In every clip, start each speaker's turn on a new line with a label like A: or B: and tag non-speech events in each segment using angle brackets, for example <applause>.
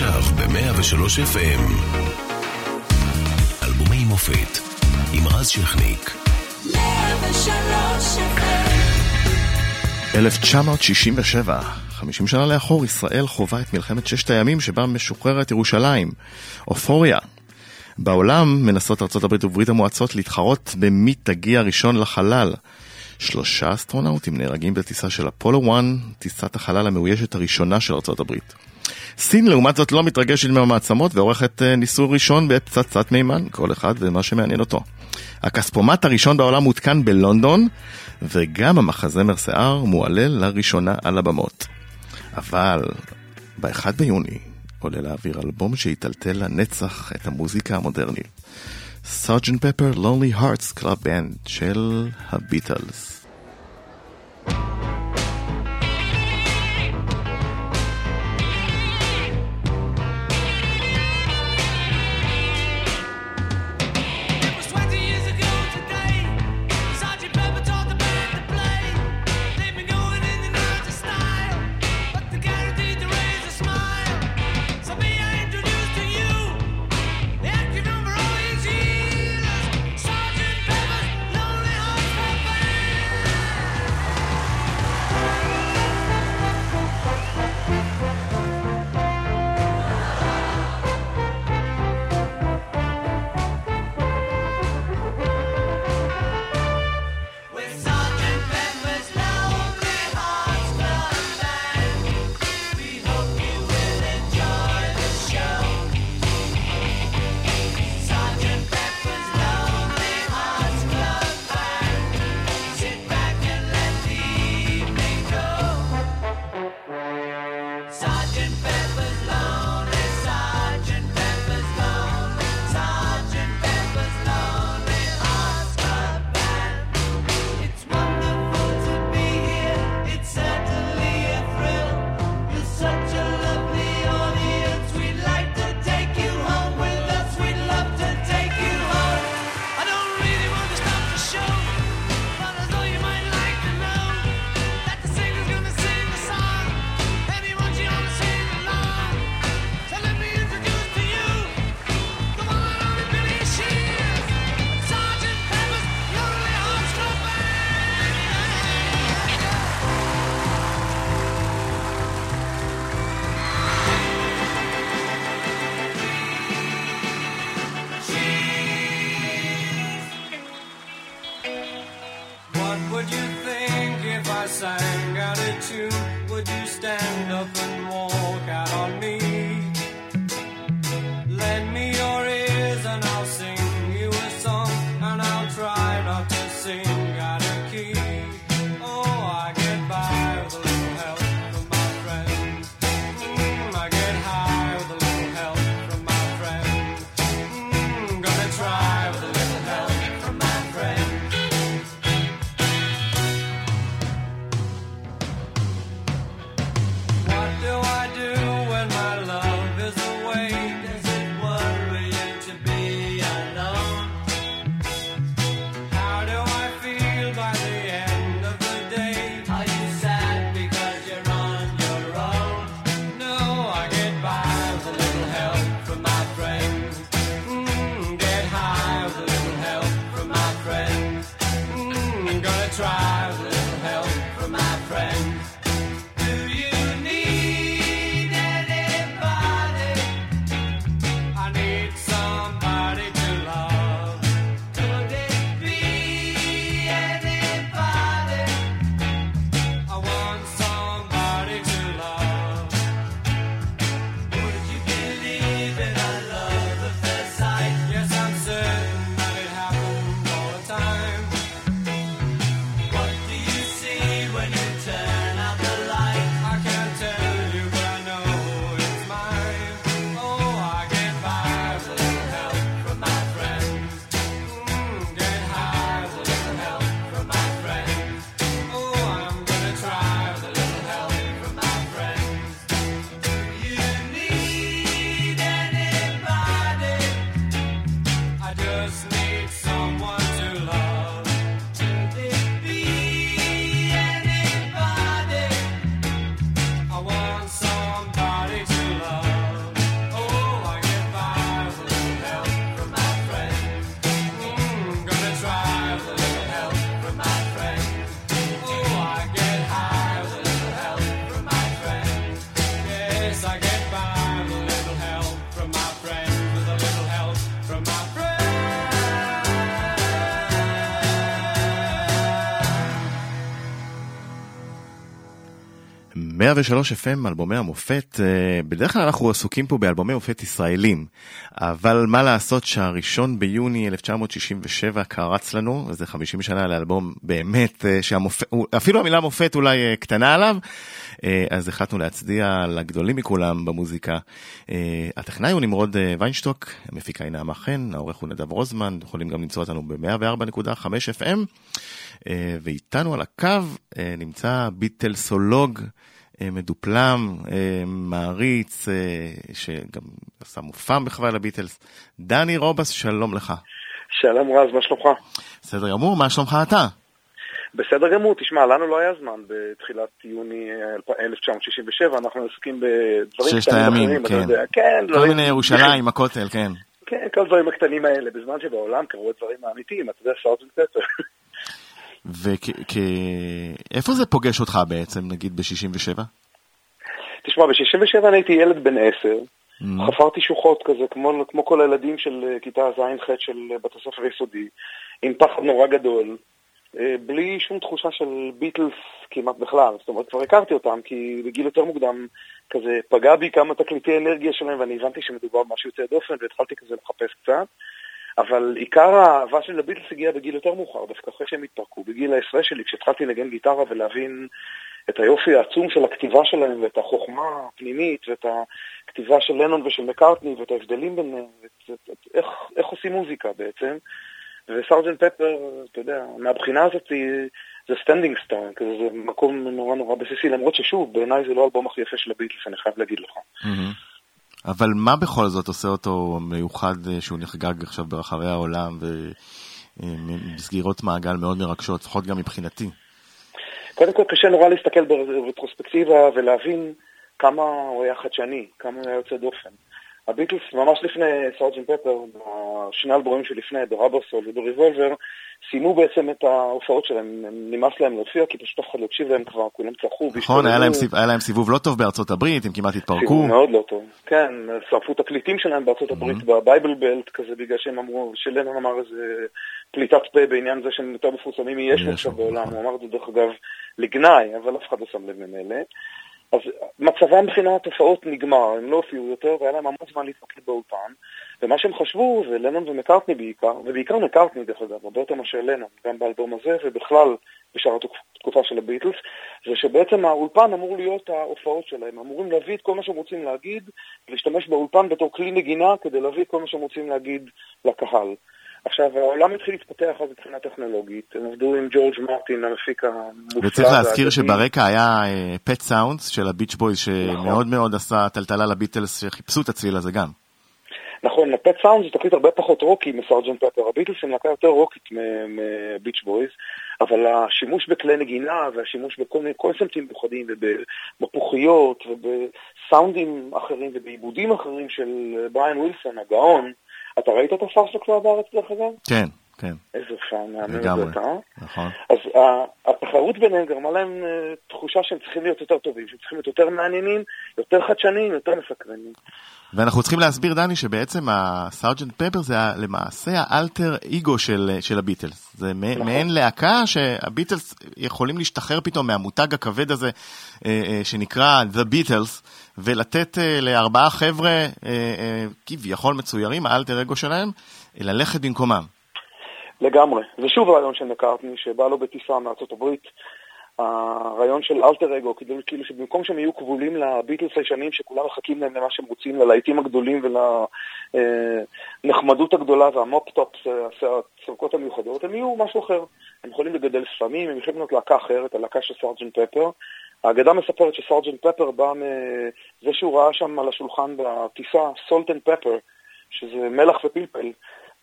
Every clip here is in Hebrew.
A: עכשיו ב-103 FM. אלבומי מופת עם רז שכניק. 103 FM 1967 50 שנה לאחור, ישראל חווה את מלחמת ששת הימים שבה משוחררת ירושלים. אופוריה. בעולם מנסות ארה"ב וברית המועצות להתחרות במי תגיע ראשון לחלל. שלושה אסטרונאוטים נהרגים בטיסה של אפולו 1, טיסת החלל המאוישת הראשונה של ארה"ב. סין לעומת זאת לא מתרגשת מהמעצמות ועורכת אה, ניסוי ראשון בפצצת מימן, כל אחד ומה שמעניין אותו. הכספומט הראשון בעולם מותקן בלונדון, וגם המחזמר שיער מועלה לראשונה על הבמות. אבל ב-1 ביוני עולה לאוויר אלבום שיטלטל לנצח את המוזיקה המודרנית. Sergeant Pepper Lonely Hearts Club Band של הביטלס. 103 FM, אלבומי המופת, אה, בדרך כלל אנחנו עסוקים פה באלבומי מופת ישראלים, אבל מה לעשות שהראשון ביוני 1967 קרץ לנו, וזה 50 שנה לאלבום באמת, אה, שהמופת, אפילו המילה מופת אולי אה, קטנה עליו, אז החלטנו להצדיע לגדולים מכולם במוזיקה. הטכנאי הוא נמרוד ויינשטוק, המפיקה היא נעמה חן, העורך הוא נדב רוזמן, יכולים גם למצוא אותנו ב-104.5 FM. ואיתנו על הקו נמצא ביטלסולוג מדופלם, מעריץ, שגם עשה מופע בחוויה לביטלס. דני רובס, שלום לך.
B: שלום רז, מה שלומך?
A: בסדר גמור, מה שלומך אתה?
B: בסדר גמור, תשמע, לנו לא היה זמן בתחילת יוני 1967, אנחנו עסוקים בדברים
A: קטנים אחרים, כן. כן. כל מיני ירושלים, הכותל, כן.
B: כן, כל הדברים הקטנים האלה, בזמן שבעולם קרו דברים האמיתיים, אתה יודע, סארטון פטר.
A: ואיפה זה פוגש אותך בעצם, נגיד ב-67?
B: תשמע, ב-67 אני הייתי ילד בן עשר, mm-hmm. חפרתי שוחות כזה, כמו, כמו כל הילדים של אה, כיתה ז'-ח' של אה, בית הספר היסודי, עם פחד נורא גדול, אה, בלי שום תחושה של ביטלס כמעט בכלל. זאת אומרת, כבר הכרתי אותם, כי בגיל יותר מוקדם כזה פגע בי כמה תקליטי אנרגיה שלהם, ואני הבנתי שמדובר במשהו יוצא דופן, והתחלתי כזה לחפש קצת. אבל עיקר האהבה שלי לביטלס הגיעה בגיל יותר מאוחר, דווקא אחרי שהם התפרקו, בגיל העשרה שלי, כשהתחלתי לנגן גיטרה ולהבין את היופי העצום של הכתיבה שלהם, ואת החוכמה הפנימית, ואת הכתיבה של לנון ושל מקארטני, ואת ההבדלים ביניהם, איך, איך עושים מוזיקה בעצם. וסארג'נט פפר, אתה יודע, מהבחינה הזאת זה standing start, כזה זה מקום נורא נורא בסיסי, למרות ששוב, בעיניי זה לא האלבום הכי יפה של הביטלס, אני חייב להגיד לך.
A: Mm-hmm. אבל מה בכל זאת עושה אותו מיוחד אה, שהוא נחגג עכשיו ברחבי העולם ובסגירות מעגל מאוד מרגשות, לפחות גם מבחינתי?
B: קודם כל קשה נורא להסתכל ברטרוספקטיבה ולהבין כמה הוא היה חדשני, כמה הוא היה יוצא דופן. הביטלס ממש לפני סארג'ן פפר, בשני אלבומים שלפני, ברברסול ובריבולבר, סיימו בעצם את ההופעות שלהם, נמאס להם להופיע, כי פשוט אף אחד לא הקשיב להם כבר, כולם צרחו.
A: נכון, היה להם, סיב, היה להם סיבוב לא טוב בארצות הברית, הם כמעט התפרקו. סיבוב
B: מאוד לא טוב, כן, שרפו תקליטים שלהם בארצות הברית, mm-hmm. בבייבל בלט כזה, בגלל שהם אמרו, שלנון אמר איזה פליטת פה בעניין זה שהם יותר מפורסמים מיש עכשיו בעולם, הוא אמר את זה דרך אגב לגנאי, אבל אף אחד לא שם לב ממילא. אז מצבם מבחינת הופעות נגמר, הם לא הופיעו יותר, והיה להם המון זמן להתמקד באולפן. ומה שהם חשבו, ולנון ומקארטני בעיקר, ובעיקר מקארטני דרך אגב, הרבה יותר מאשר לנון, גם באלבום הזה ובכלל בשאר התקופה של הביטלס, זה שבעצם האולפן אמור להיות ההופעות שלהם, אמורים להביא את כל מה שהם רוצים להגיד, ולהשתמש באולפן בתור כלי נגינה כדי להביא את כל מה שהם רוצים להגיד לקהל. עכשיו, העולם התחיל להתפתח אז מבחינה טכנולוגית, הם עבדו עם ג'ורג' מרטין, המפיק המופלא.
A: וצריך להזכיר שברקע היה Pet uh, Sounds של הביץ' בויז, שמאוד נכון. מאוד עשה טלטלה לביטלס, שחיפשו את הצליל הזה גם.
B: נכון, ה Pet Sound זה תקליט הרבה פחות רוקי מסארג'נט פפר, הביטלס הם להקה יותר רוקית מביץ' בויז, אבל השימוש בכלי נגינה והשימוש בכל מיני קונספטים מיוחדים ובמפוחיות ובסאונדים אחרים ובעיבודים אחרים של בריאן ווילסון, הגאון, אתה ראית את הסאר שלו כבר בארץ דרך אגב?
A: כן. כן.
B: איזה fun, מהמם את אה? נכון. אז התחרות ביניהם גרמה להם אה, תחושה שהם צריכים להיות יותר טובים, שהם צריכים להיות יותר מעניינים, יותר חדשניים, יותר מסקרנים.
A: ואנחנו צריכים להסביר, דני, שבעצם הסארג'נט פפר זה למעשה האלטר אגו של, של הביטלס. זה נכון. מעין להקה שהביטלס יכולים להשתחרר פתאום מהמותג הכבד הזה אה, אה, שנקרא The Beatles, ולתת אה, לארבעה חבר'ה כביכול מצוירים, האלטר אגו שלהם, ללכת במקומם.
B: לגמרי. זה שוב רעיון של מקארטני, שבא לו בטיסה מארצות הברית. הרעיון של אלטר אגו, כאילו, שבמקום שהם יהיו כבולים לביטלס הישנים, שכולם מחכים להם למה שהם רוצים, ללהיטים הגדולים ולנחמדות הגדולה וה mop-tops, התסרוקות המיוחדות, הם יהיו משהו אחר. הם יכולים לגדל שפמים, הם יכולים להיות להקה אחרת, הלהקה של סארג'נט פפר. האגדה מספרת שסארג'נט פפר בא מזה שהוא ראה שם על השולחן בטיסה salt and pepper, שזה מלח ופלפל.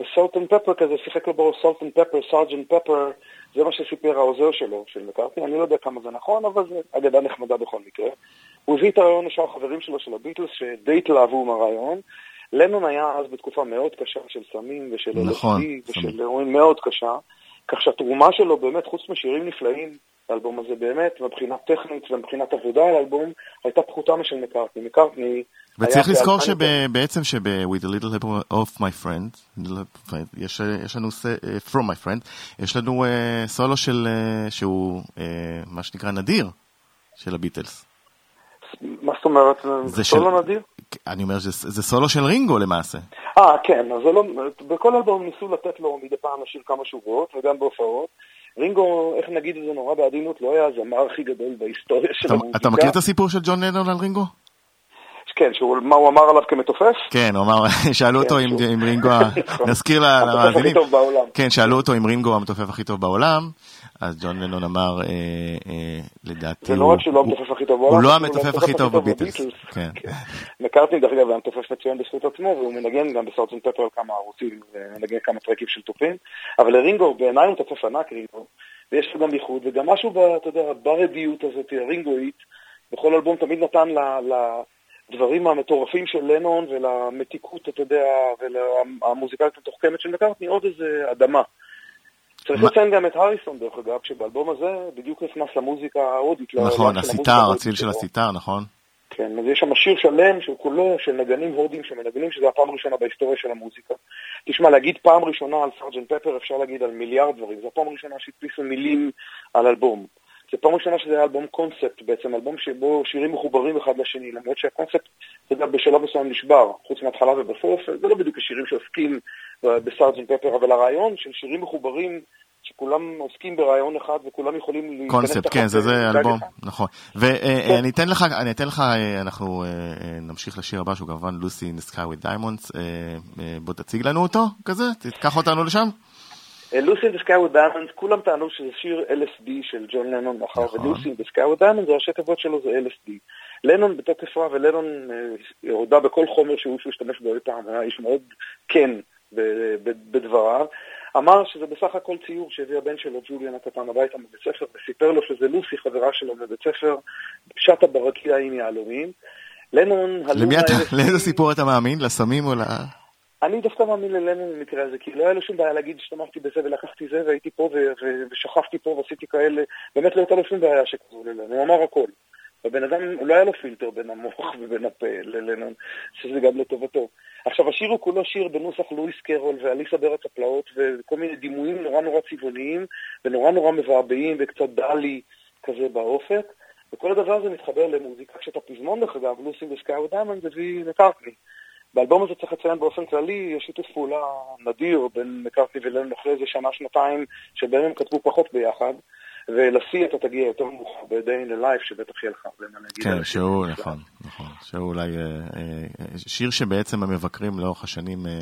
B: ו salt and pepper כזה שיחק לו בו salt and pepper, סארג'נט פפר, זה מה שסיפר העוזר שלו, של מקארטני, אני לא יודע כמה זה נכון, אבל זו אגדה נחמדה בכל מקרה. הוא הביא את הרעיון לשאר החברים שלו של הביטלס, שדי התלהבו מהרעיון. לנון היה אז בתקופה מאוד קשה של סמים ושל
A: נכון,
B: LSD ושל אירועים מאוד קשה, כך שהתרומה שלו באמת, חוץ משירים נפלאים, האלבום הזה באמת, מבחינה טכנית ומבחינת עבודה על האלבום, הייתה פחותה משל מקארטני. מקארטני
A: וצריך לזכור שבעצם שב-With a little help of my friend, יש, יש לנו, uh, From my friend, יש לנו uh, סולו של, uh, שהוא uh, מה שנקרא נדיר של הביטלס.
B: מה זאת אומרת?
A: זה
B: סולו
A: של-
B: נדיר?
A: אני אומר שזה סולו של רינגו למעשה.
B: אה, כן, אז זה לא, בכל אלבום ניסו לתת לו מדי פעם לשיר כמה שורות, וגם בהופעות. רינגו, איך נגיד את זה נורא בעדינות, לא היה הזמר הכי גדול בהיסטוריה של המוזיקה.
A: אתה מכיר את הסיפור של ג'ון לנון על רינגו?
B: כן, שהוא, מה הוא אמר עליו כמתופף?
A: כן, הוא אמר, <laughs> שאלו אותו אם
B: שהוא-
A: אם רינגו, <laughs>
B: נכון.
A: נזכיר למאזינים. כן, שאלו אותו אם רינגו המתופף הכי טוב בעולם, אז ג'ון לנון אמר, אה, אה, לדעתי,
B: זה לא רק שהוא לא המתופף הכי טוב בעולם,
A: הוא לא המתופף הכי טוב בביטלס. כן. <laughs>
B: מקארטני, דרך אגב, היה מתופף מצוין בזכות עצמו, והוא מנגן גם בסארטון פפר על כמה ערוצים, ומנגן כמה טרקים של תופים, אבל לרינגו, בעיניי הוא מתופף ענק, רינגו, ויש לו גם ייחוד, וגם משהו, ב, אתה יודע, ברדיות הזאת, הרינגואית, בכל אלבום תמיד נתן לדברים המטורפים של לנון ולמתיקות, אתה יודע, ולמוזיקלית המתוחכמת של מקארטני, עוד איזה אדמה. צריך
A: מה-
B: לציין גם את הריסון, דרך אגב, שבאלבום הזה בדיוק נכנס למוזיקה ההודית. לעולם
A: נכון,
B: של
A: הסיטר,
B: ההודית
A: הציל של. הסיטר, נכון?
B: כן, אז יש שם שיר שלם שהוא כולו של נגנים הודים שמנגנים, שזה הפעם הראשונה בהיסטוריה של המוזיקה. תשמע, להגיד פעם ראשונה על סארג'נט פפר אפשר להגיד על מיליארד דברים, זו הפעם הראשונה שהדפיסו מילים על אלבום. זו פעם ראשונה שזה היה אלבום קונספט בעצם, אלבום שבו שירים מחוברים אחד לשני, למרות שהקונספט, אתה יודע, בשלב מסוים נשבר, חוץ מההתחלה ובסוף, זה לא בדיוק השירים שעוסקים בסארג'נט פפר, אבל הרעיון של שירים מחוברים, שכולם עוסקים ברעיון אחד וכולם יכולים להיכנס
A: קונספט, כן, זה זה
B: גג
A: אלבום,
B: אחד.
A: נכון. ואני אתן לך, אני אתן לך, אה, אנחנו אה, אה, נמשיך לשיר הבא, שהוא כמובן Lucy in the Sky with Diamonds, אה, אה, בוא תציג לנו אותו, כזה, תיקח אותנו לשם.
B: Lucy in the Sky with Diamonds, כולם טענו שזה שיר LSD של ג'ון לנון, מאחר
A: ו
B: Lucy in the Sky with Diamonds, ראשי תיבות שלו זה LSD. לנון בתוקף רב, ולנון אה, הודה בכל חומר שהוא שהוא השתמש בו פעם, היה איש מאוד כן בדבריו. אמר שזה בסך הכל ציור שהביא הבן שלו, ג'וליאן הקטן, הביתה מבית ספר, וסיפר לו שזה לוסי, חברה שלו בבית ספר, שטה ברקיע עם יהלומים. לנון,
A: למי
B: הלונה
A: אתה,
B: LSD
A: לאיזה סיפור אתה מאמין? לסמים או ל...
B: אני דווקא מאמין ללנון במקרה הזה, כי לא היה לו שום בעיה להגיד שהשתמשתי בזה ולקחתי זה והייתי פה ושכבתי פה ועשיתי כאלה, באמת לא הייתה לו שום בעיה שכזו ללנון, הוא אמר הכל. הבן אדם, לא היה לו פילטר בין המוח <laughs> ובין הפה ללנון, שזה גם לטובתו. עכשיו, השיר הוא כולו שיר בנוסח לואיס קרול ואליסה בארץ הפלאות וכל מיני דימויים נורא נורא צבעוניים ונורא נורא מבעבעים וקצת דלי כזה באופק, וכל הדבר הזה מתחבר למוזיקה, כשאת הפזמון דרך אגב, לוסי וסקאי ודיימנד הביא מקארטני. באלבום הזה צריך לציין באופן כללי, יש שיתוף פעולה נדיר בין מקארטני ולנון אחרי איזה שנה, שנתיים, שבהם הם כתבו פחות ביחד, ולשיא אתה תגיע יותר מאוחר ב-Day in the Life, שבטח יהיה לך הרבה מה להגיד.
A: כן, שהוא. נכון, נכון, שהוא אולי אה, אה, שיר שבעצם המבקרים לאורך השנים אה,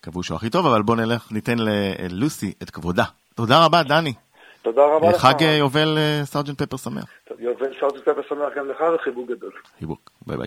A: קבעו שהוא הכי טוב, אבל בוא נלך, ניתן ללוסי את כבודה. תודה רבה, דני.
B: תודה רבה לך.
A: חג יובל סארג'נט פפר שמח.
B: יובל סארג'נט פפר שמח גם לך וחיבוק גדול.
A: חיבוק, ביי ביי.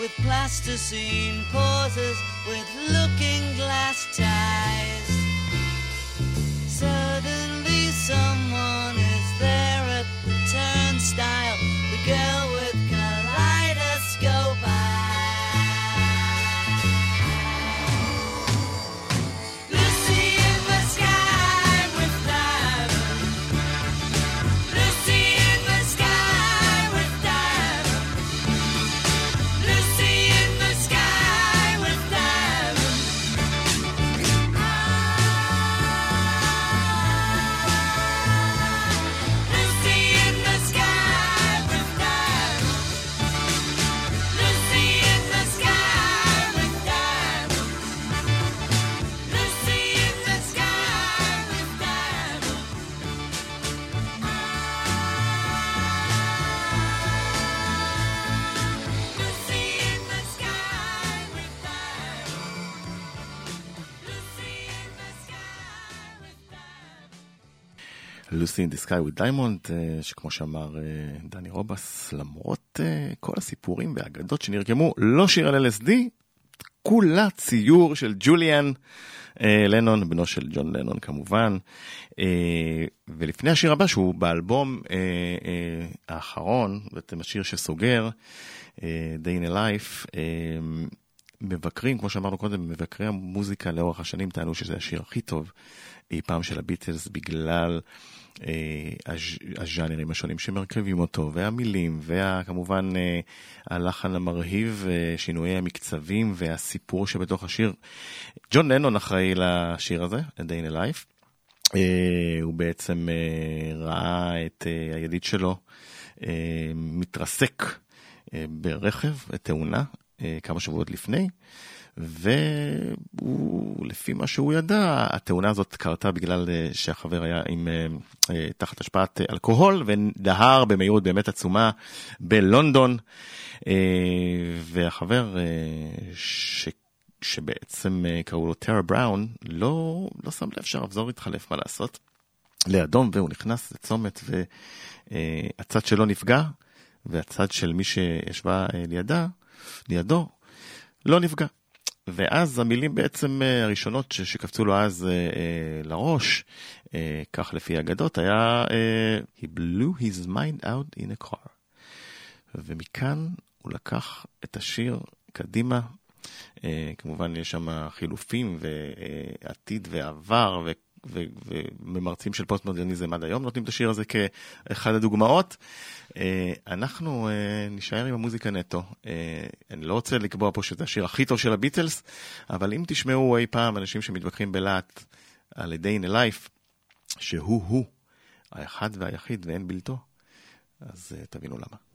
C: With plasticine pauses with looking glass Lucy the Sky with
A: Diamond, שכמו שאמר אה, דני רובס, למרות אה, כל הסיפורים והאגדות שנרקמו, לא שיר על LSD, כולה ציור של ג'וליאן אה, לנון, בנו של ג'ון לנון כמובן. אה, ולפני השיר הבא, שהוא באלבום אה, אה, האחרון, בעצם השיר שסוגר, אה, Day in a Life, אה, מבקרים, כמו שאמרנו קודם, מבקרי המוזיקה לאורך השנים טענו שזה השיר הכי טוב אי פעם של הביטלס בגלל אה, הז'אנרים השונים שמרכיבים אותו, והמילים, וכמובן אה, הלחן המרהיב, אה, שינויי המקצבים והסיפור שבתוך השיר. ג'ון לנון אחראי לשיר הזה, A Day in a Life. אה, הוא בעצם אה, ראה את אה, הידיד שלו אה, מתרסק אה, ברכב, תאונה, אה, כמה שבועות לפני, והוא, לפי מה שהוא ידע, התאונה הזאת קרתה בגלל אה, שהחבר היה עם, אה, אה, תחת השפעת אלכוהול ודהר במהירות באמת עצומה בלונדון, והחבר ש... שבעצם קראו לו טרה בראון, לא, לא שם לב שהרמזור התחלף, מה לעשות? לאדום, והוא נכנס לצומת, והצד שלו נפגע, והצד של מי שישבה לידה, לידו, לא נפגע. ואז המילים בעצם אה, הראשונות שקפצו לו אז אה, אה, לראש, כך לפי האגדות, היה He blew his mind out in a car. ומכאן הוא לקח את השיר קדימה. כמובן יש שם חילופים ועתיד ועבר וממרצים של פוסט מודרניזם עד היום נותנים את השיר הזה כאחד הדוגמאות. אה, אנחנו אה, נישאר עם המוזיקה נטו. אה, אני לא רוצה לקבוע פה שזה השיר הכי טוב של הביטלס, אבל אם תשמעו אי פעם אנשים שמתווכחים בלהט על ידי in a life, שהוא-הוא האחד והיחיד ואין בלתו, אז תבינו למה.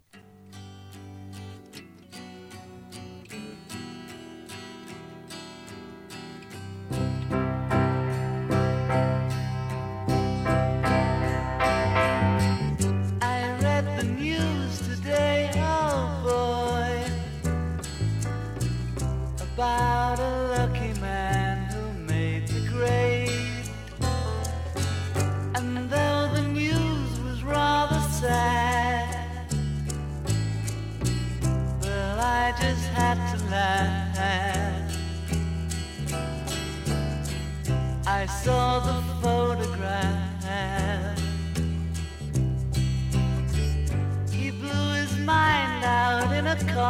C: He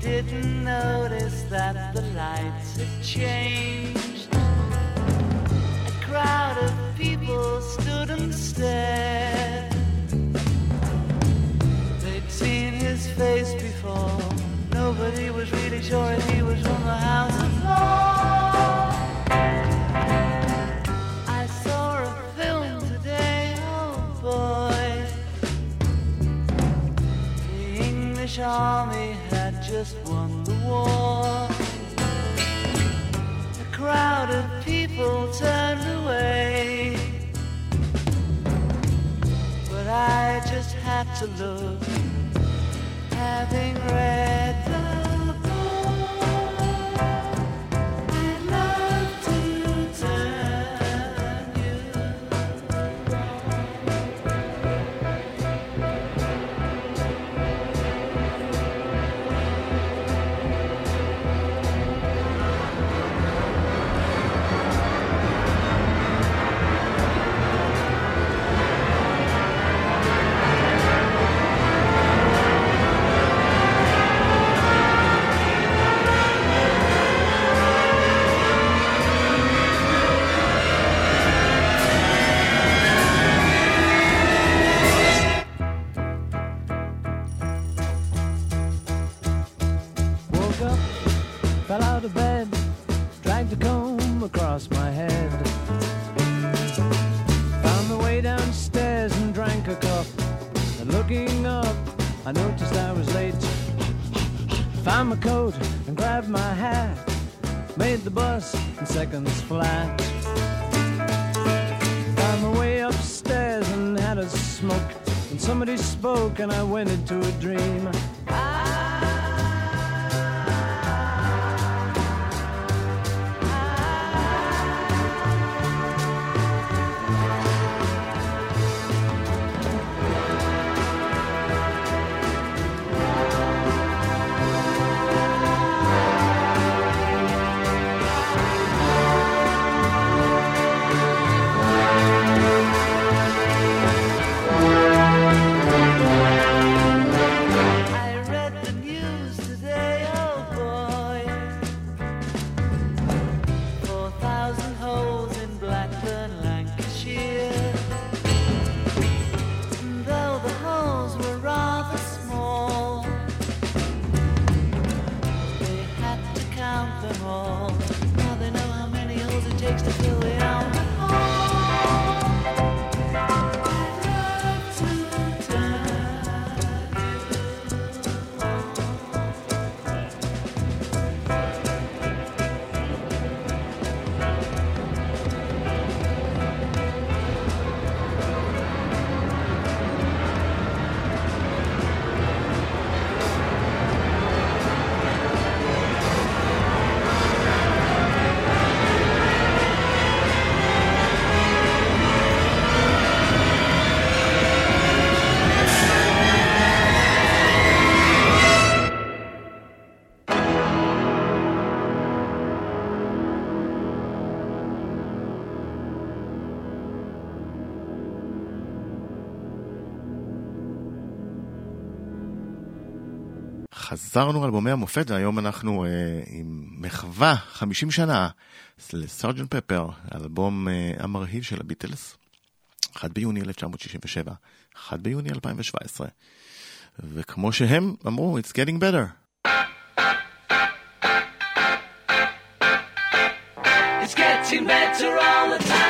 C: didn't notice that the lights had changed. Just won the war. A crowd of people turned away. But I just had to look, having read
D: my coat and grabbed my hat. Made the bus in seconds flat. Found my way upstairs and had a smoke. And somebody spoke and I went into a dream.
A: חזרנו אלבומי המופת, והיום אנחנו אה, עם מחווה 50 שנה לסרג'נט פפר, האלבום אה, המרהיב של הביטלס, 1 ביוני 1967, 1 ביוני 2017, וכמו שהם אמרו, It's getting better.
D: It's getting better all the time.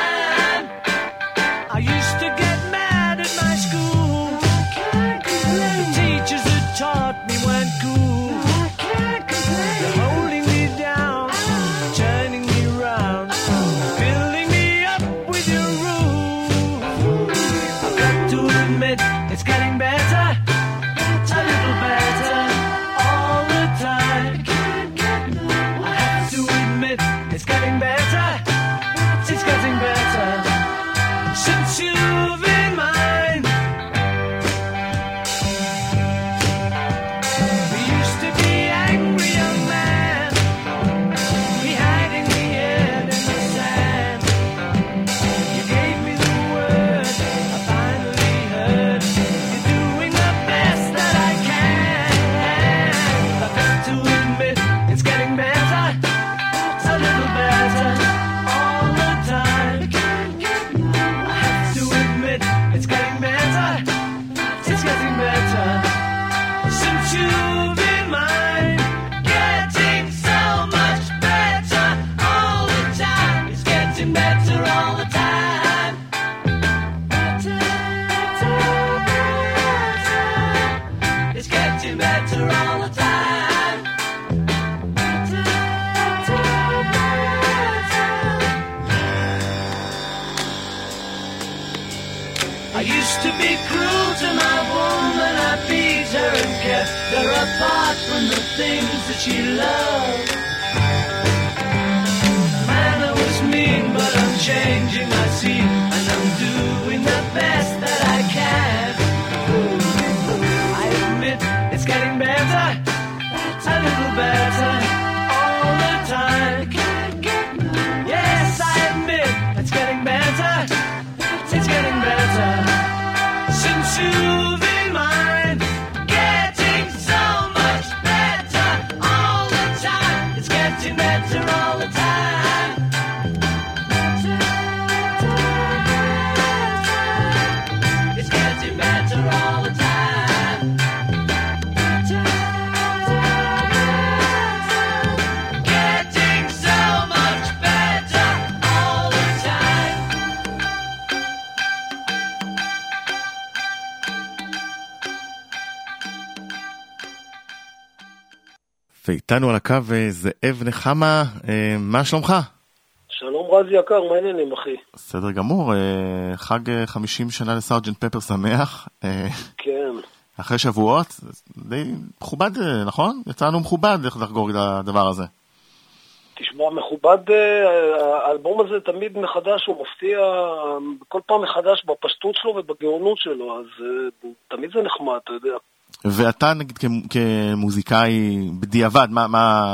A: ואיתנו על הקו אה, זאב נחמה, אה, מה שלומך?
E: שלום רז יקר, מה העניינים אחי?
A: בסדר גמור, אה, חג אה, 50 שנה לסארג'נט פפר שמח,
E: כן,
A: אחרי שבועות, די מכובד, נכון? יצאנו מכובד איך לחגוג את הדבר הזה.
E: תשמע, מכובד, האלבום הזה תמיד מחדש, הוא מפתיע כל פעם מחדש בפשטות שלו ובגאונות שלו, אז תמיד זה נחמד, אתה יודע.
A: ואתה נגיד כמוזיקאי בדיעבד, מה, מה,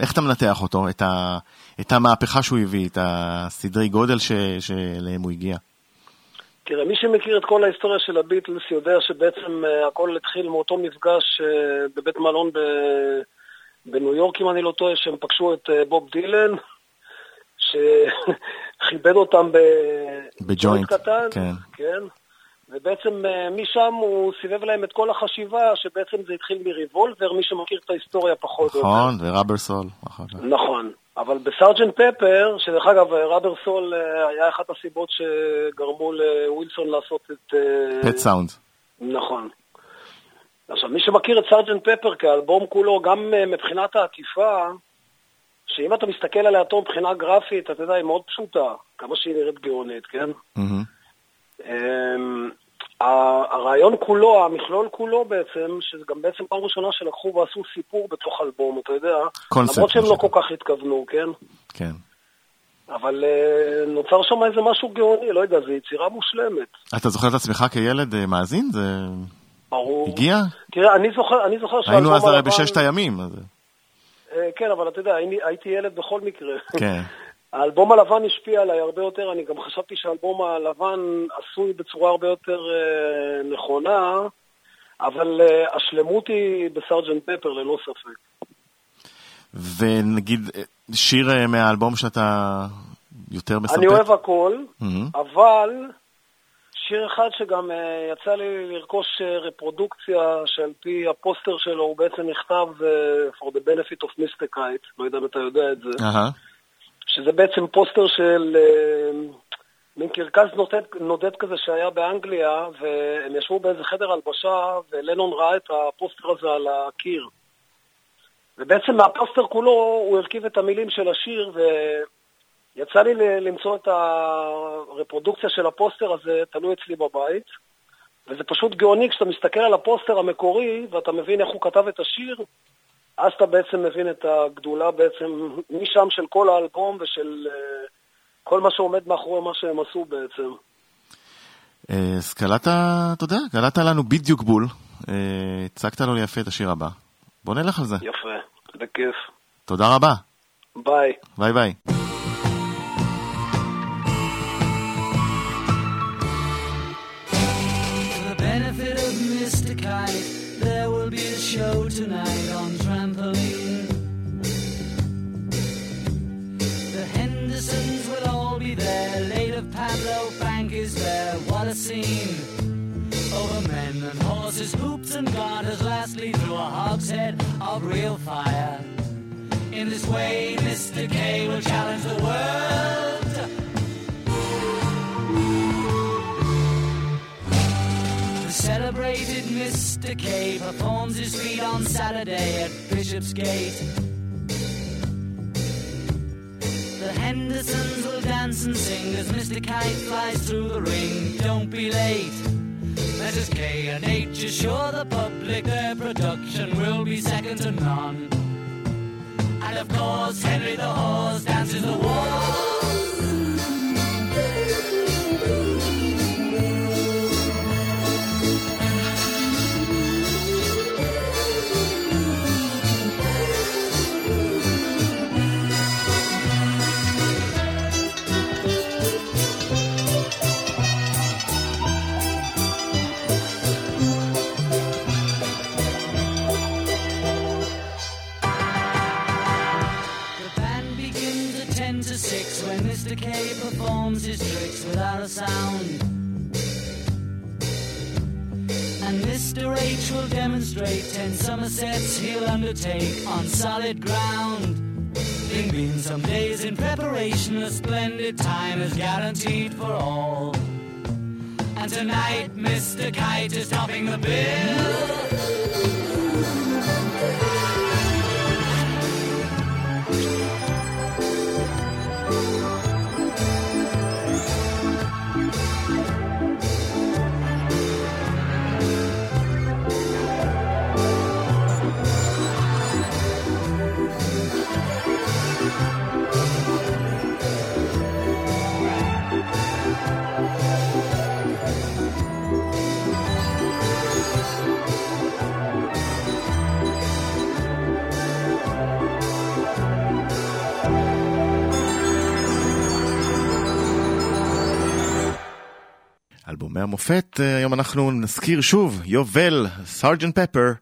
A: איך אתה מנתח אותו, את, ה, את המהפכה שהוא הביא, את הסדרי גודל ש, שאליהם הוא הגיע?
E: תראה, מי שמכיר את כל ההיסטוריה של הביטלס יודע שבעצם אה, הכל התחיל מאותו מפגש אה, בבית מלון ב... בניו יורק, אם אני לא טועה, שהם פגשו את אה, בוב דילן, <laughs> שכיבד אותם.
A: בג'וינט,
E: קטן,
A: כן.
E: כן. ובעצם אה, משם הוא סיבב להם את כל החשיבה, שבעצם זה התחיל מריבולבר, מי שמכיר את ההיסטוריה פחות או יותר.
A: נכון, ו Rubber Soul. אחר כך.
E: נכון, אבל בסארג'נט פפר, שדרך אגב, Rubber Soul אה, היה אחת הסיבות שגרמו לווילסון לעשות את... אה,
A: Pet Sound.
E: נכון. עכשיו, מי שמכיר את סארג'נט פפר כאלבום כולו, גם אה, מבחינת העטיפה, שאם אתה מסתכל עליה טוב מבחינה גרפית, אתה יודע, היא מאוד פשוטה, כמה שהיא נראית גאונית, כן? ה- הרעיון כולו, המכלול כולו בעצם, שזה גם בעצם פעם ראשונה שלקחו ועשו סיפור בתוך אלבום, אתה יודע,
A: קונספט,
E: למרות שהם לא. כל כך התכוונו, כן?
A: כן.
E: אבל אה, נוצר שם איזה משהו גאוני, לא יודע, זו יצירה מושלמת.
A: אתה זוכר את עצמך כילד אה, מאזין? זה
E: ברור.
A: הגיע?
E: תראה, אני זוכר, אני זוכר
A: היינו אז הרי בששת הימים. אז-
E: אה, כן, אבל אתה יודע, הייתי ילד בכל מקרה.
A: כן. <laughs>
E: האלבום הלבן השפיע עליי הרבה יותר, אני גם חשבתי שהאלבום הלבן עשוי בצורה הרבה יותר אה, נכונה, אבל אה, השלמות היא בסארג'נט פפר ללא ספק.
A: ונגיד אה, שיר אה, מהאלבום שאתה יותר מסרטט?
E: אני אוהב הכל,
A: מהמם.
E: אבל שיר אחד שגם אה, יצא לי לרכוש אה, רפרודוקציה שעל פי הפוסטר שלו הוא בעצם נכתב אה, For the benefit of Mr. Kite, לא יודע אם אתה יודע את זה.
A: אהה.
E: שזה בעצם פוסטר של אה, מין קרקס נודד, נודד כזה שהיה באנגליה, והם ישבו באיזה חדר הלבשה, ולנון ראה את הפוסטר הזה על הקיר. ובעצם מהפוסטר כולו הוא הרכיב את המילים של השיר, ויצא לי למצוא את הרפרודוקציה של הפוסטר הזה, תלוי אצלי בבית. וזה פשוט גאוני כשאתה מסתכל על הפוסטר המקורי, ואתה מבין איך הוא כתב את השיר, אז אתה בעצם מבין את הגדולה בעצם משם של כל האלבום ושל אה, כל מה שעומד מאחורי מה שהם עשו בעצם.
A: אה, אז קלעת, אתה יודע, קלעת לנו בדיוק בול. אה, הצגת לנו יפה את השיר הבא. בוא נלך על זה.
E: יפה, בכיף.
A: תודה רבה.
E: ביי.
A: ביי ביי.
F: Scene! Over men and horses, hoops and garters, lastly through a hogshead of real fire. In this way, Mr. K will challenge the world. The celebrated Mr. K performs his feat on Saturday at Bishopsgate. Hendersons will dance and sing as Mr. Kite flies through the ring. Don't be late. Messrs. K and H assure the public their production will be second to none. And of course, Henry the Horse dances the waltz. To 6 when Mr. K performs his tricks without a sound. And Mr. H will demonstrate 10 Somersets he'll undertake on solid ground. Being been some days in preparation, a splendid time is guaranteed for all. And tonight, Mr. Kite is topping the bill.
A: המופת, אה, היום אנחנו נזכיר שוב, יובל, סארג'נט פפר,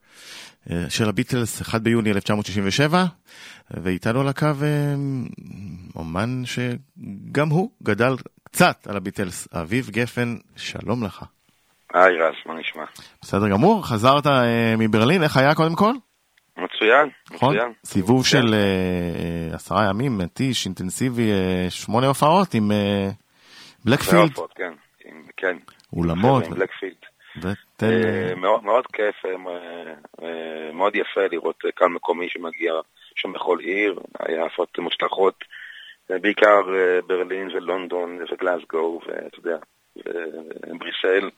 A: אה, של הביטלס, 1 ביוני 1967, ואיתנו על הקו אה, אומן שגם הוא גדל קצת על הביטלס, אביב גפן, שלום לך.
G: היי רז, מה נשמע?
A: בסדר גמור, חזרת מברלין, איך היה קודם כל?
G: מצוין,
A: נכון?
G: מצוין.
A: סיבוב
G: מצוין.
A: של אה, עשרה ימים, מתיש, אינטנסיבי, אה, שמונה הופעות עם בלקפילד,
G: בהופעות, כן, עם- כן.
A: אולמות,
G: בלקפילד.
A: ותן...
G: אה, מאוד מאוד כיף, אה, אה, מאוד יפה לראות קהל מקומי שמגיע שם בכל עיר, היה הפעות מוצלחות, בעיקר ברלין ולונדון וגלסגו, ואתה יודע, ובריסל,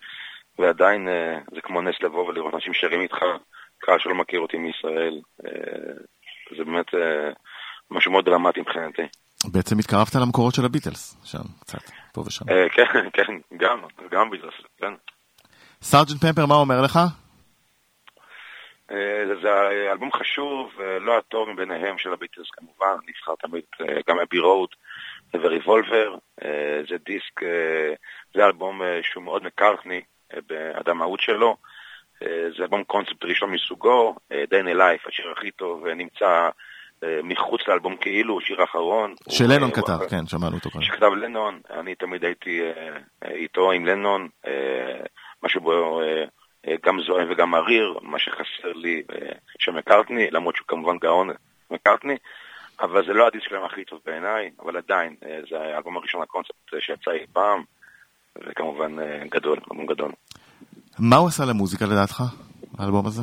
G: ועדיין זה כמו נס לבוא ולראות אנשים שרים איתך, קהל שלא מכיר אותי מישראל, זה באמת משהו מאוד דרמטי מבחינתי.
A: בעצם התקרבת למקורות של הביטלס, שם קצת, פה ושם.
G: אה, כן, <laughs> כן, גם, גם ביטלס, כן.
A: סארג'נט פפר, מה אומר לך?
G: אה, זה- אלבום חשוב, אה, לא הטוב מביניהם של הביטלס כמובן, נבחר תמיד גם אבי רוד וריבולבר, זה דיסק, זה אלבום שהוא מאוד מקארטני במהות שלו, זה אלבום קונספט ראשון מסוגו, אה Life, השיר הכי טוב, נמצא מחוץ לאלבום כאילו, שיר אחרון.
A: שלנון
G: הוא-
A: כתב,
G: הוא-
A: כן, שמענו אותו קודם.
G: שכתב לנון, אני תמיד הייתי אה, אה, איתו עם לנון, אה, משהו בו אה, אה, גם זוהר וגם מריר, מה שחסר לי אה, של מקארטני, למרות שהוא כמובן גאון מקארטני, אבל זה לא הדיסק שלהם הכי טוב בעיניי, אבל עדיין, אה, זה האלבום הראשון הקונספט אה, שיצא אי פעם, וכמובן אה, גדול, אלבום גדול.
A: מה הוא עשה למוזיקה לדעתך, האלבום הזה?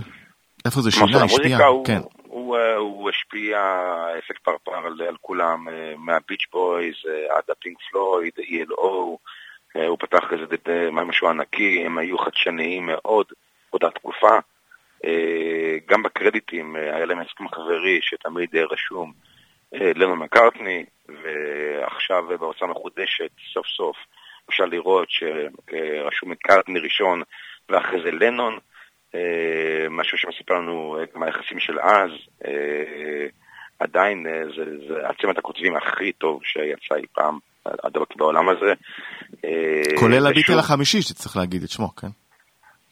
A: איפה זה שינה, השפיע?
G: הוא,
A: כן.
G: הוא, אה, הוא השפיע אפקט פרפר על, על כולם, אה, מהביץ' בויז אה, עד הפינק פלויד, ELO, הוא פתח איזה משהו ענקי, הם היו חדשניים מאוד באותה תקופה. גם בקרדיטים היה להם הסכם חברי שתמיד רשום לנון מקארטני, ועכשיו אה, בהוצאה מחודשת, סוף סוף אפשר לראות שרשום מקארטני ראשון ואחרי זה לנון. אה, משהו שמספר לנו אה, גם היחסים של אז, אה, עדיין אה, זה, זה הצמד הכותבים הכי טוב שיצא אי פעם היום בעולם הזה. אה,
A: כולל הביטל החמישי, שצריך להגיד את שמו, כן?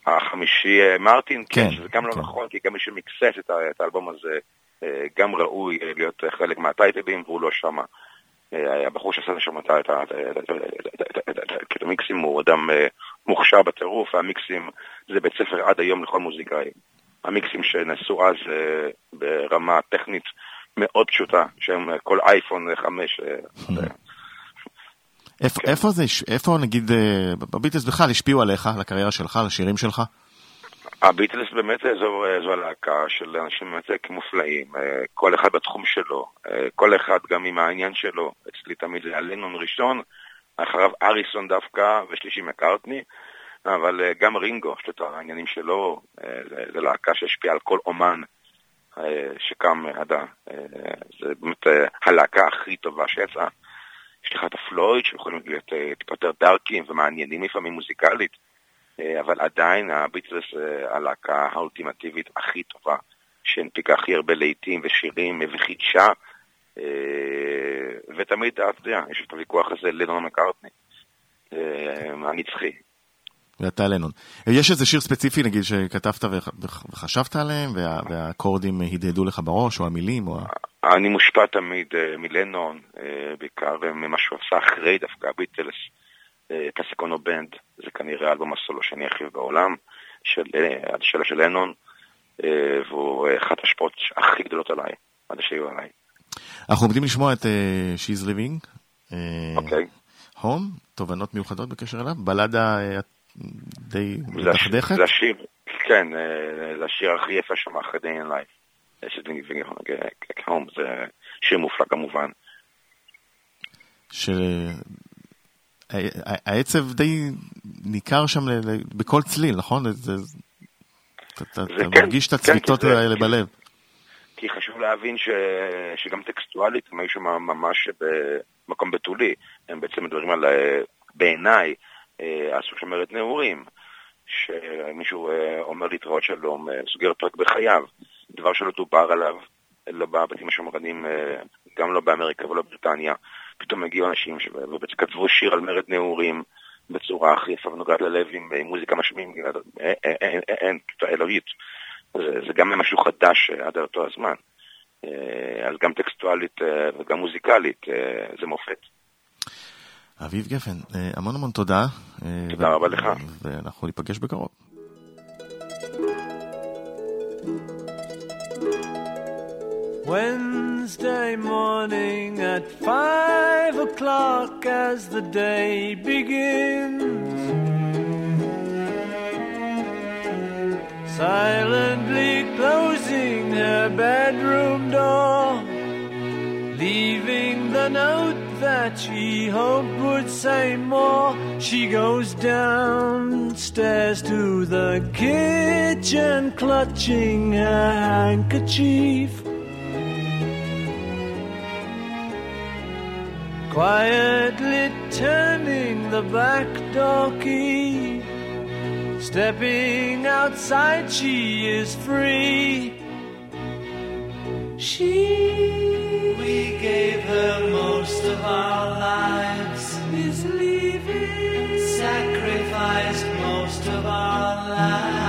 G: החמישי אה, מרטין, כן,
A: כן,
G: שזה גם לא
A: כן.
G: נכון, כי גם מי שמקסס את האלבום הזה אה, גם ראוי אה, להיות אה, חלק מהטייטלים, והוא לא שמה. אה, הבחור שעשה שם את המיקסים הוא אדם אה, מוכשר בטירוף, והמיקסים זה בית ספר עד היום לכל מוזיקאי. המיקסים שנעשו אז אה, ברמה טכנית מאוד פשוטה, שהם אה, כל אייפון 5.
A: איפה-
G: כן.
A: איפה זה, איפה נגיד, אה, בביטלס בכלל השפיעו עליך, על הקריירה שלך, על השירים שלך?
G: הביטלס באמת זו, זו הלהקה של אנשים באמת מופלאים, אה, כל אחד בתחום שלו, אה, כל אחד גם עם העניין שלו, אצלי תמיד זה היה לנון ראשון, אחריו אריסון דווקא, ושלישי מקארטני, אבל אה, גם רינגו, יש לו את העניינים שלו, אה, זה להקה שהשפיעה על כל אומן אה, שקם עד ה... אה, זה באמת הלהקה הכי טובה שיצאה. יש לך את הפלויד, שיכולים להיות טיפה יותר דארקים ומעניינים לפעמים מוזיקלית. אבל עדיין הביטלס הלהקה האולטימטיבית הכי טובה, שהנפיקה הכי הרבה להיטים ושירים וחידשה, ותמיד, אתה יודע, יש את הוויכוח הזה לנון מקארטני, אה, הנצחי.
A: ואתה לנון. יש איזה שיר ספציפי, נגיד, שכתבת וח- וח- וחשבת עליהם, וה- והאקורדים הדהדו לך בראש, או המילים, או...
G: אני מושפע תמיד אה, מלנון, אה, בעיקר אה, ממה שהוא עשה אחרי דווקא הביטלס, אה, קסיקונו בנד, זה כנראה האלבום הסולו שאני הכי אוהב בעולם, של, אה, השאלה של לנון, אה, והוא אה, אחת ההשפעות הכי גדולות עליי, עד שהיו עליי.
A: אנחנו עומדים לשמוע את אה, She's Living, אה,
G: אוקיי.
A: הום, תובנות מיוחדות בקשר אליו, בלדה אה, די מדכדכת,
G: זה השיר, כן, אה, זה השיר הכי יפה שם אחרי Day in Life. אה, הום, זה שיר מופלא כמובן.
A: שהעצב די ניכר שם בכל צליל, נכון? זה- זה- אתה- אתה
G: זה
A: אתה
G: כן,
A: מרגיש את
G: כן,
A: הצביטות
G: זה-
A: האלה בלב.
G: להבין ש... שגם טקסטואלית הם היו שם ממש במקום בתולי. הם בעצם מדברים על, אה, בעיניי, אה, עשו שם מרד נעורים. שמישהו אה, אומר להתראות שלום, אה, סוגר פרק בחייו. דבר שלא דובר עליו, לא בבתים השמרנים, אה, גם לא באמריקה ולא בבריטניה. פתאום הגיעו אנשים. ובעצם כתבו שיר על מרד נעורים, בצורה הכי יפה ונוגעת ללב עם, מוזיקה משמיעים, אין, אין, אין, פשוט אלוהית. זה, זה גם משהו חדש אה, עד אותו הזמן. אה, אז גם טקסטואלית אה, וגם מוזיקלית אה, זה מופת.
A: אביב גפן, המון המון תודה.
G: תודה
A: ו-
G: רבה לך.
A: ואנחנו ניפגש בקרוב.
D: Wednesday morning at five o'clock as the day begins. Silently closing her bedroom door, leaving the note that she hoped would say more. She goes downstairs to the kitchen, clutching her handkerchief. Quietly turning the back door key. Stepping outside, she is free. She, we gave her most of our lives, is leaving. Sacrificed most of our lives.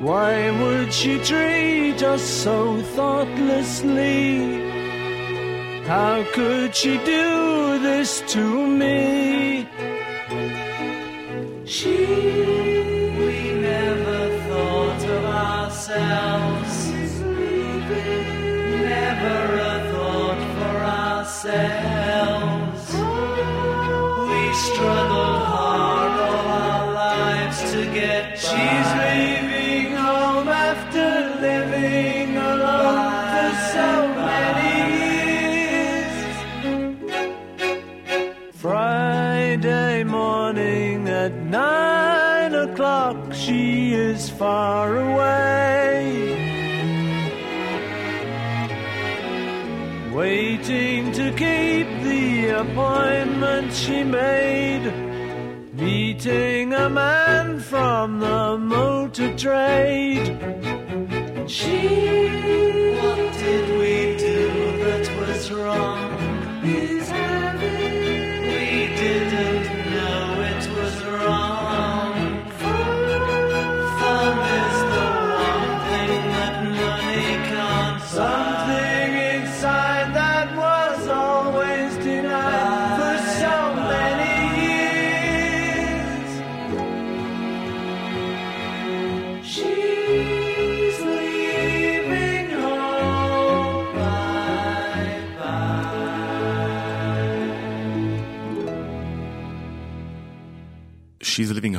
D: Why would she treat us so thoughtlessly? How could she do this to me? She, we never thought of ourselves. Never a thought for ourselves. We struggled hard all our lives to get. She's leaving is far away. Waiting to keep the appointment she made. Meeting a man from the motor trade. She, what did we do that was wrong?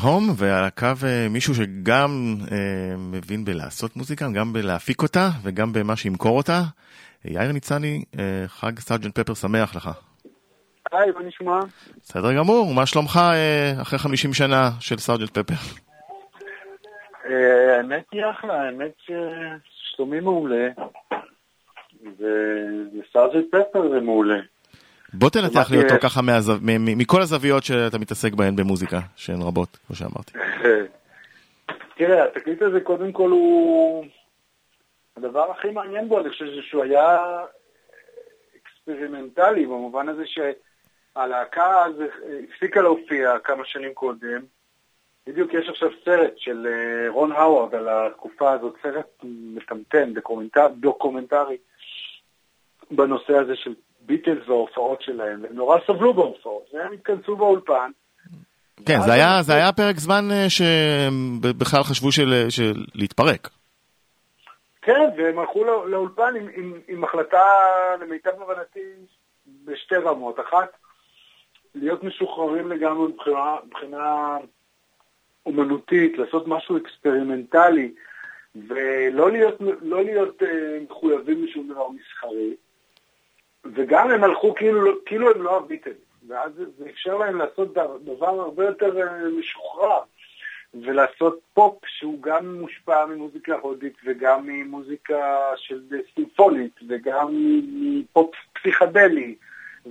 D: Home,
A: ועל הקו אה, מישהו שגם אה, מבין בלעשות מוזיקה, גם בלהפיק אותה וגם במה שימכור אותה. יאיר ניצני, אה, חג סארג'נט פפר שמח לך.
B: היי, מה נשמע?
A: בסדר גמור, מה שלומך אה, אחרי 50 שנה של סארג'נט פפר?
B: אה, האמת היא אחלה, האמת ששלומי מעולה, וסארג'נט פפר זה מעולה.
A: בוא תנתח לי אותו ככה מהזו... מכל הזוויות שאתה מתעסק בהן במוזיקה, שהן רבות, כמו שאמרתי. <laughs>
B: תראה, התקליט הזה קודם כל הוא... הדבר הכי מעניין בו, אני חושב שהוא היה אקספרימנטלי, במובן הזה שהלהקה אז הפסיקה להופיע כמה שנים קודם. בדיוק יש עכשיו סרט של אה, רון האווארד על התקופה הזאת, סרט מטמטם, דוקומנטר, דוקומנטרי, בנושא הזה של ביטלס וההופעות שלהם, והם נורא סבלו בהופעות, והם התכנסו באולפן,
A: כן, זה היה, זה היה פרק זמן אה, שבכלל חשבו של, של להתפרק.
H: כן, והם הלכו לא, לאולפן עם, עם, עם החלטה, למיטב הבנתי, בשתי רמות. אחת, להיות משוחררים לגמרי מבחינה, מבחינה אומנותית, לעשות משהו אקספרימנטלי, ולא להיות, לא להיות אה, מחויבים לשום דבר מסחרי. וגם הם הלכו כאילו, כאילו הם לא הביטלס, ואז זה- אפשר להם לעשות דבר הרבה יותר אה, משוחרר, ולעשות פופ שהוא גם מושפע ממוזיקה הודית וגם ממוזיקה של סימפונית וגם מפופ פסיכדלי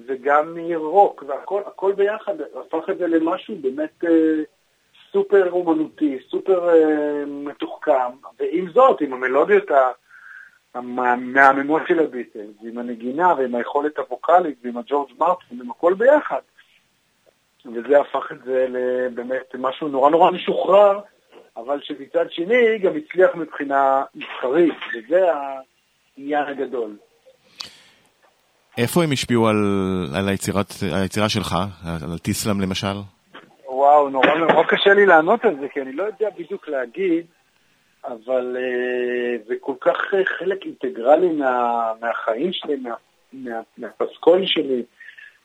H: וגם מרוק והכל הכל ביחד הפך את זה למשהו באמת אה, סופר אומנותי, סופר אה, מתוחכם, ועם זאת, עם המלודיות ה- המהממות של הביטלס, ועם הנגינה ועם היכולת הווקאלית ועם הג'ורג' מרטין, עם הכל ביחד. וזה הפך את זה לבאמת משהו נורא נורא משוחרר, אבל שמצד שני גם הצליח מבחינה מסחרית, וזה העניין הגדול.
A: איפה הם השפיעו על, על היצירת, היצירה שלך, על טיסלאם למשל?
H: וואו, נורא נורא קשה לי לענות על זה, כי אני לא יודע בדיוק להגיד, אבל אה, זה כל כך אה, חלק אינטגרלי מה, מהחיים שלי, מה, מה, מהפסקול שלי,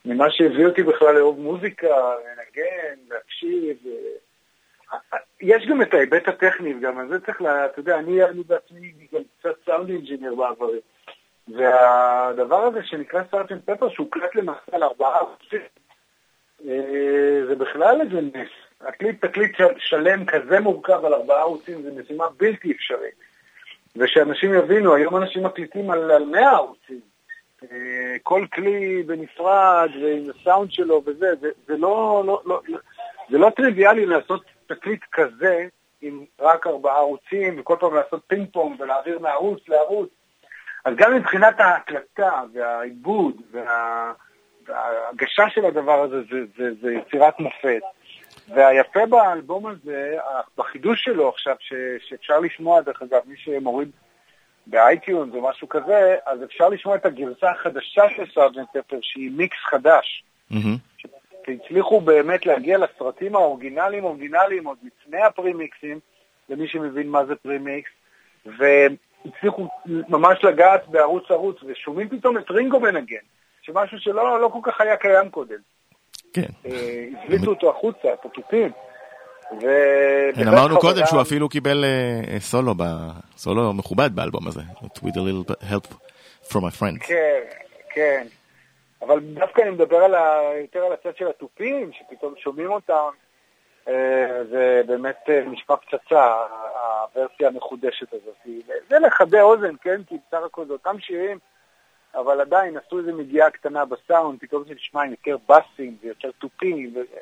H: ממה שהביא אותי בכלל לאהוב מוזיקה, לנגן, להקשיב. אה, יש גם את ההיבט הטכני, וגם על זה צריך, לה, אתה יודע, אני, אני בעצמי גם קצת sound engineer בעברי. והדבר הזה שנקרא סארג'נט פפר, שהוקלט למעשה על ארבעה ערוצים, אה, זה בכלל איזה נס. להקליט תקליט של- שלם כזה מורכב על ארבעה ערוצים זה משימה בלתי אפשרית. ושאנשים יבינו, היום אנשים מקליטים על, 100 ערוצים. אה, כל כלי בנפרד ועם הסאונד שלו וזה, זה, זה, לא, לא, לא, זה לא טריוויאלי לעשות תקליט כזה עם רק ארבעה ערוצים וכל פעם לעשות פינג פונג ולהעביר מערוץ לערוץ. אז גם מבחינת ההקלטה והעיבוד וה... וההגשה של הדבר הזה זה, זה, זה יצירת מופת. והיפה באלבום הזה, בחידוש שלו עכשיו, ש, שאפשר לשמוע, דרך אגב, מי שמוריד באייטיונס או משהו כזה, אז אפשר לשמוע את הגרסה החדשה של סארג'נט פפר, שהיא מיקס חדש.
A: מהמם.
H: והצליחו באמת להגיע לסרטים האורגינליים, אורגינליים, עוד לפני הפרימיקסים, למי שמבין מה זה premix, והצליחו ממש לגעת בערוץ ערוץ, ושומעים פתאום את רינגו מנגן, שמשהו שלא לא כל כך היה קיים קודם.
A: כן.
H: אה, הבליטו אותו החוצה, את התופים.
A: כן, אמרנו קודם שהוא אפילו קיבל אה, אה, סולו, סולו מכובד באלבום הזה. With a little help from my friends.
H: כן, כן. אבל דווקא אני מדבר על ה... יותר על הצד של התופים, שפתאום שומעים אותם. זה באמת נשמע פצצה, הוורסיה המחודשת הזאת. זה לחדי אוזן, כן? כי בסך הכל זה אותם שירים, אבל עדיין עשו איזו מגיעה קטנה בסאונד, פתאום זה נשמע עם יותר בסים ויותר תופים, וזה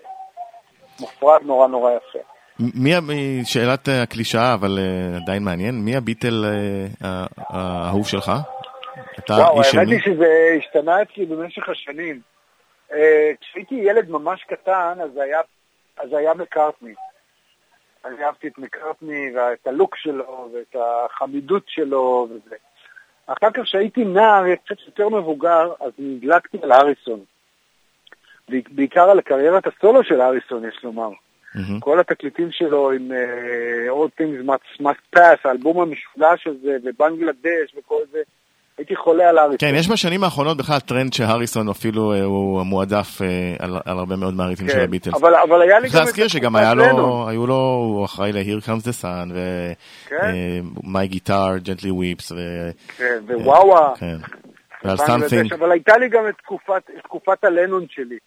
H: מופרד נורא נורא יפה.
A: מי, שאלת אה, הקלישאה, אבל אה, עדיין מעניין, מי הביטל אה, האהוב שלך? אתה
H: וואו,
A: איש של
H: האמת? היא שזה השתנה אצלי במשך השנים. כשהייתי ילד ממש קטן, אז היה, אז היה מקארטני. אני אהבתי את מקארטני ואת הלוק שלו ואת החמידות שלו וזה. אחר כך כשהייתי נער, קצת יותר מבוגר, אז נדלקתי על האריסון. בעיקר על קריירת הסולו של האריסון, יש לומר.
A: מהמם.
H: כל התקליטים שלו עם uh, All Things must Pass, האלבום המשולש הזה, ובנגלדש וכל זה, הייתי חולה על האריסון.
A: כן, יש בשנים האחרונות בכלל טרנד שהריסון אפילו אה, הוא המועדף אה, על על הרבה מאוד מהעריצים של הביטלס.
H: כן, אבל, אבל היה לי
A: צריך
H: גם את
A: להזכיר שגם היה לו. היו לו, הוא אחראי ל-Here Comes the Sun,
H: כן.
A: ו-My Guitar, Gently Weeps, ו...
H: כן, ווואווה.
A: כן. ועל Something,
H: אבל הייתה לי גם את תקופת, תקופת הלנון שלי.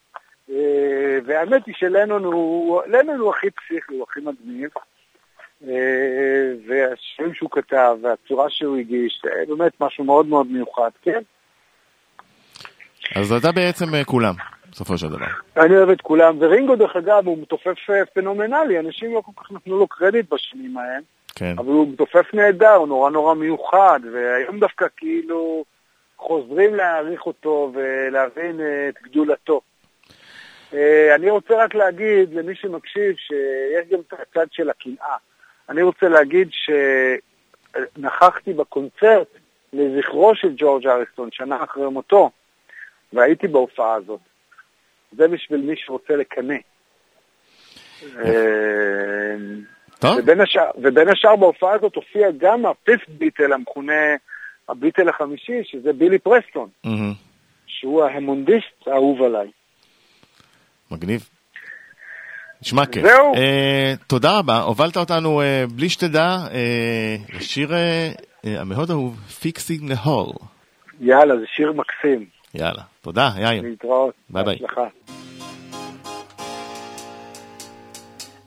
H: אה, והאמת היא שלנון הוא, לנון הוא הכי פסיכי, הוא הכי מגניב. אה, והשירים שהוא כתב, והצורה שהוא הגיש, זה באמת משהו מאוד מאוד מיוחד, כן?
A: אז אתה בעצם אה, כולם, בסופו של דבר.
H: אני אוהב את כולם, ורינגו דרך אגב הוא מתופף אה, פנומנלי, אנשים לא כל כך נתנו לו קרדיט בשנים ההם,
A: כן.
H: אבל הוא מתופף נהדר, הוא נורא נורא מיוחד, והיום דווקא כאילו חוזרים להעריך אותו ולהבין את גדולתו. אני רוצה רק להגיד למי שמקשיב שיש גם את הצד של הקנאה. אני רוצה להגיד שנכחתי בקונצרט לזכרו של ג'ורג' אריסון שנה אחרי מותו, והייתי בהופעה הזאת. זה בשביל מי שרוצה לקנא. ובין השאר, ובין השאר בהופעה הזאת הופיע גם הפיפט ביטל המכונה הביטל החמישי, שזה בילי פרסטון. שהוא ההמונדיסט האהוב עליי.
A: מגניב. נשמע כיף.
H: זהו.
A: אה, תודה רבה, הובלת אותנו אה, בלי שתדע אה, לשיר אה, אה, המאוד אהוב, Fixing the Hall.
H: יאללה, זה שיר מקסים.
A: יאללה, תודה, יאיר.
H: להתראות.
A: ביי ביי.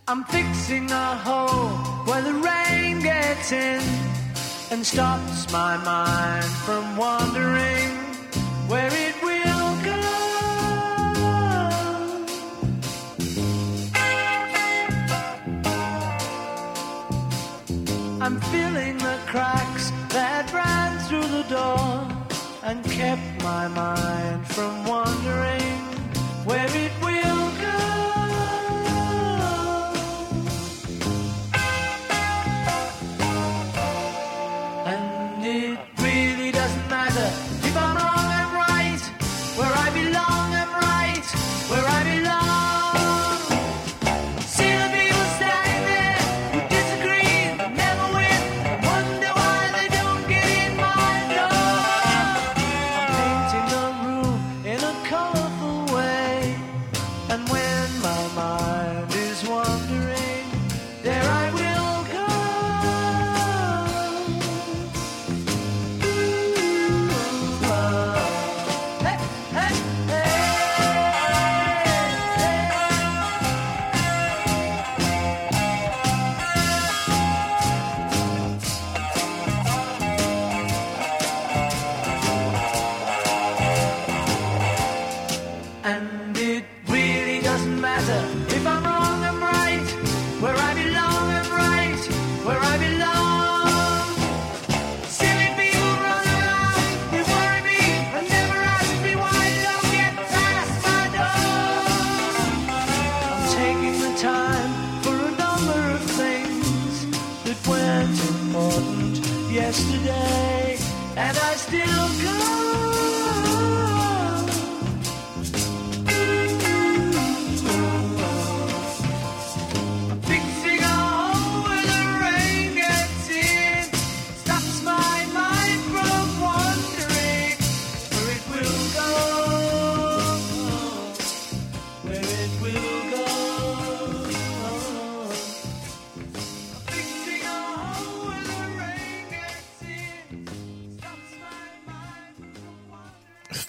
D: I'm fixing a hole where the rain gets in and stops my mind from wandering where it I'm filling the cracks that ran through the door and kept my mind from wandering. Where it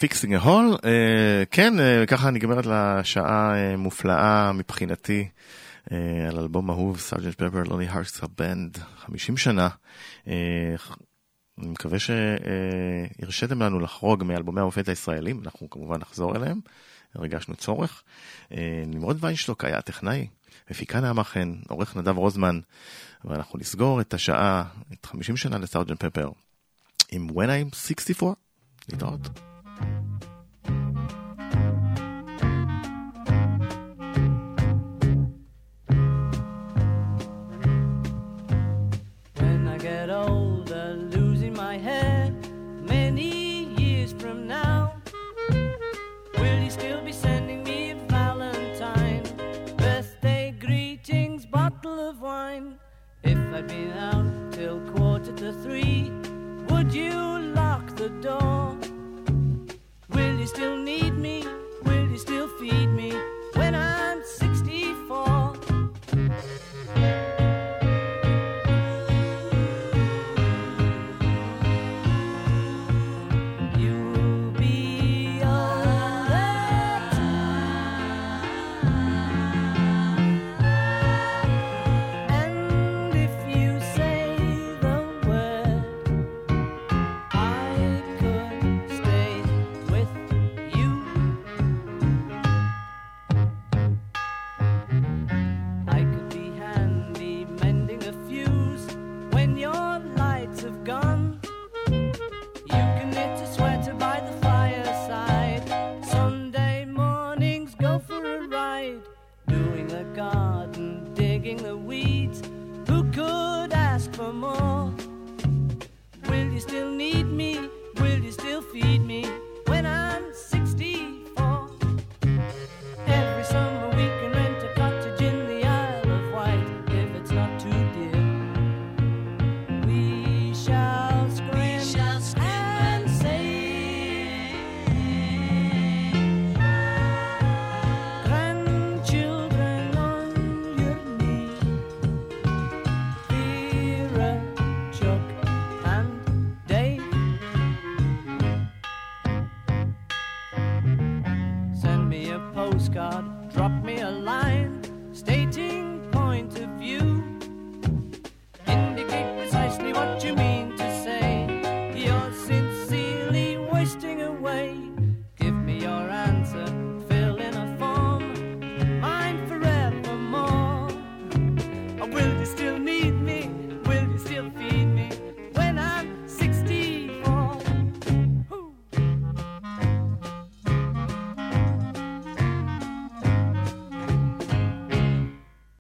D: Fixing a Hole,
A: כן, אה, ככה נגמרת לה שעה אה, מופלאה מבחינתי אה, על אלבום אהוב, סארג'נט פפר, Lonely Hearts Club Band, 50 שנה. אה, אני מקווה שהרשיתם לנו לחרוג מאלבומי המופת הישראלים, אנחנו כמובן נחזור אליהם, הרגשנו צורך. אה, נמרוד ויינשטוק היה הטכנאי, מפיקה נעמה חן, עורך נדב רוזמן, ואנחנו נסגור את השעה, את 50 שנה לסארג'נט פפר, עם When I'm 64. להתראות.
C: I'd been out till quarter to three, would you lock the door? Will you still need me? Will you still feed me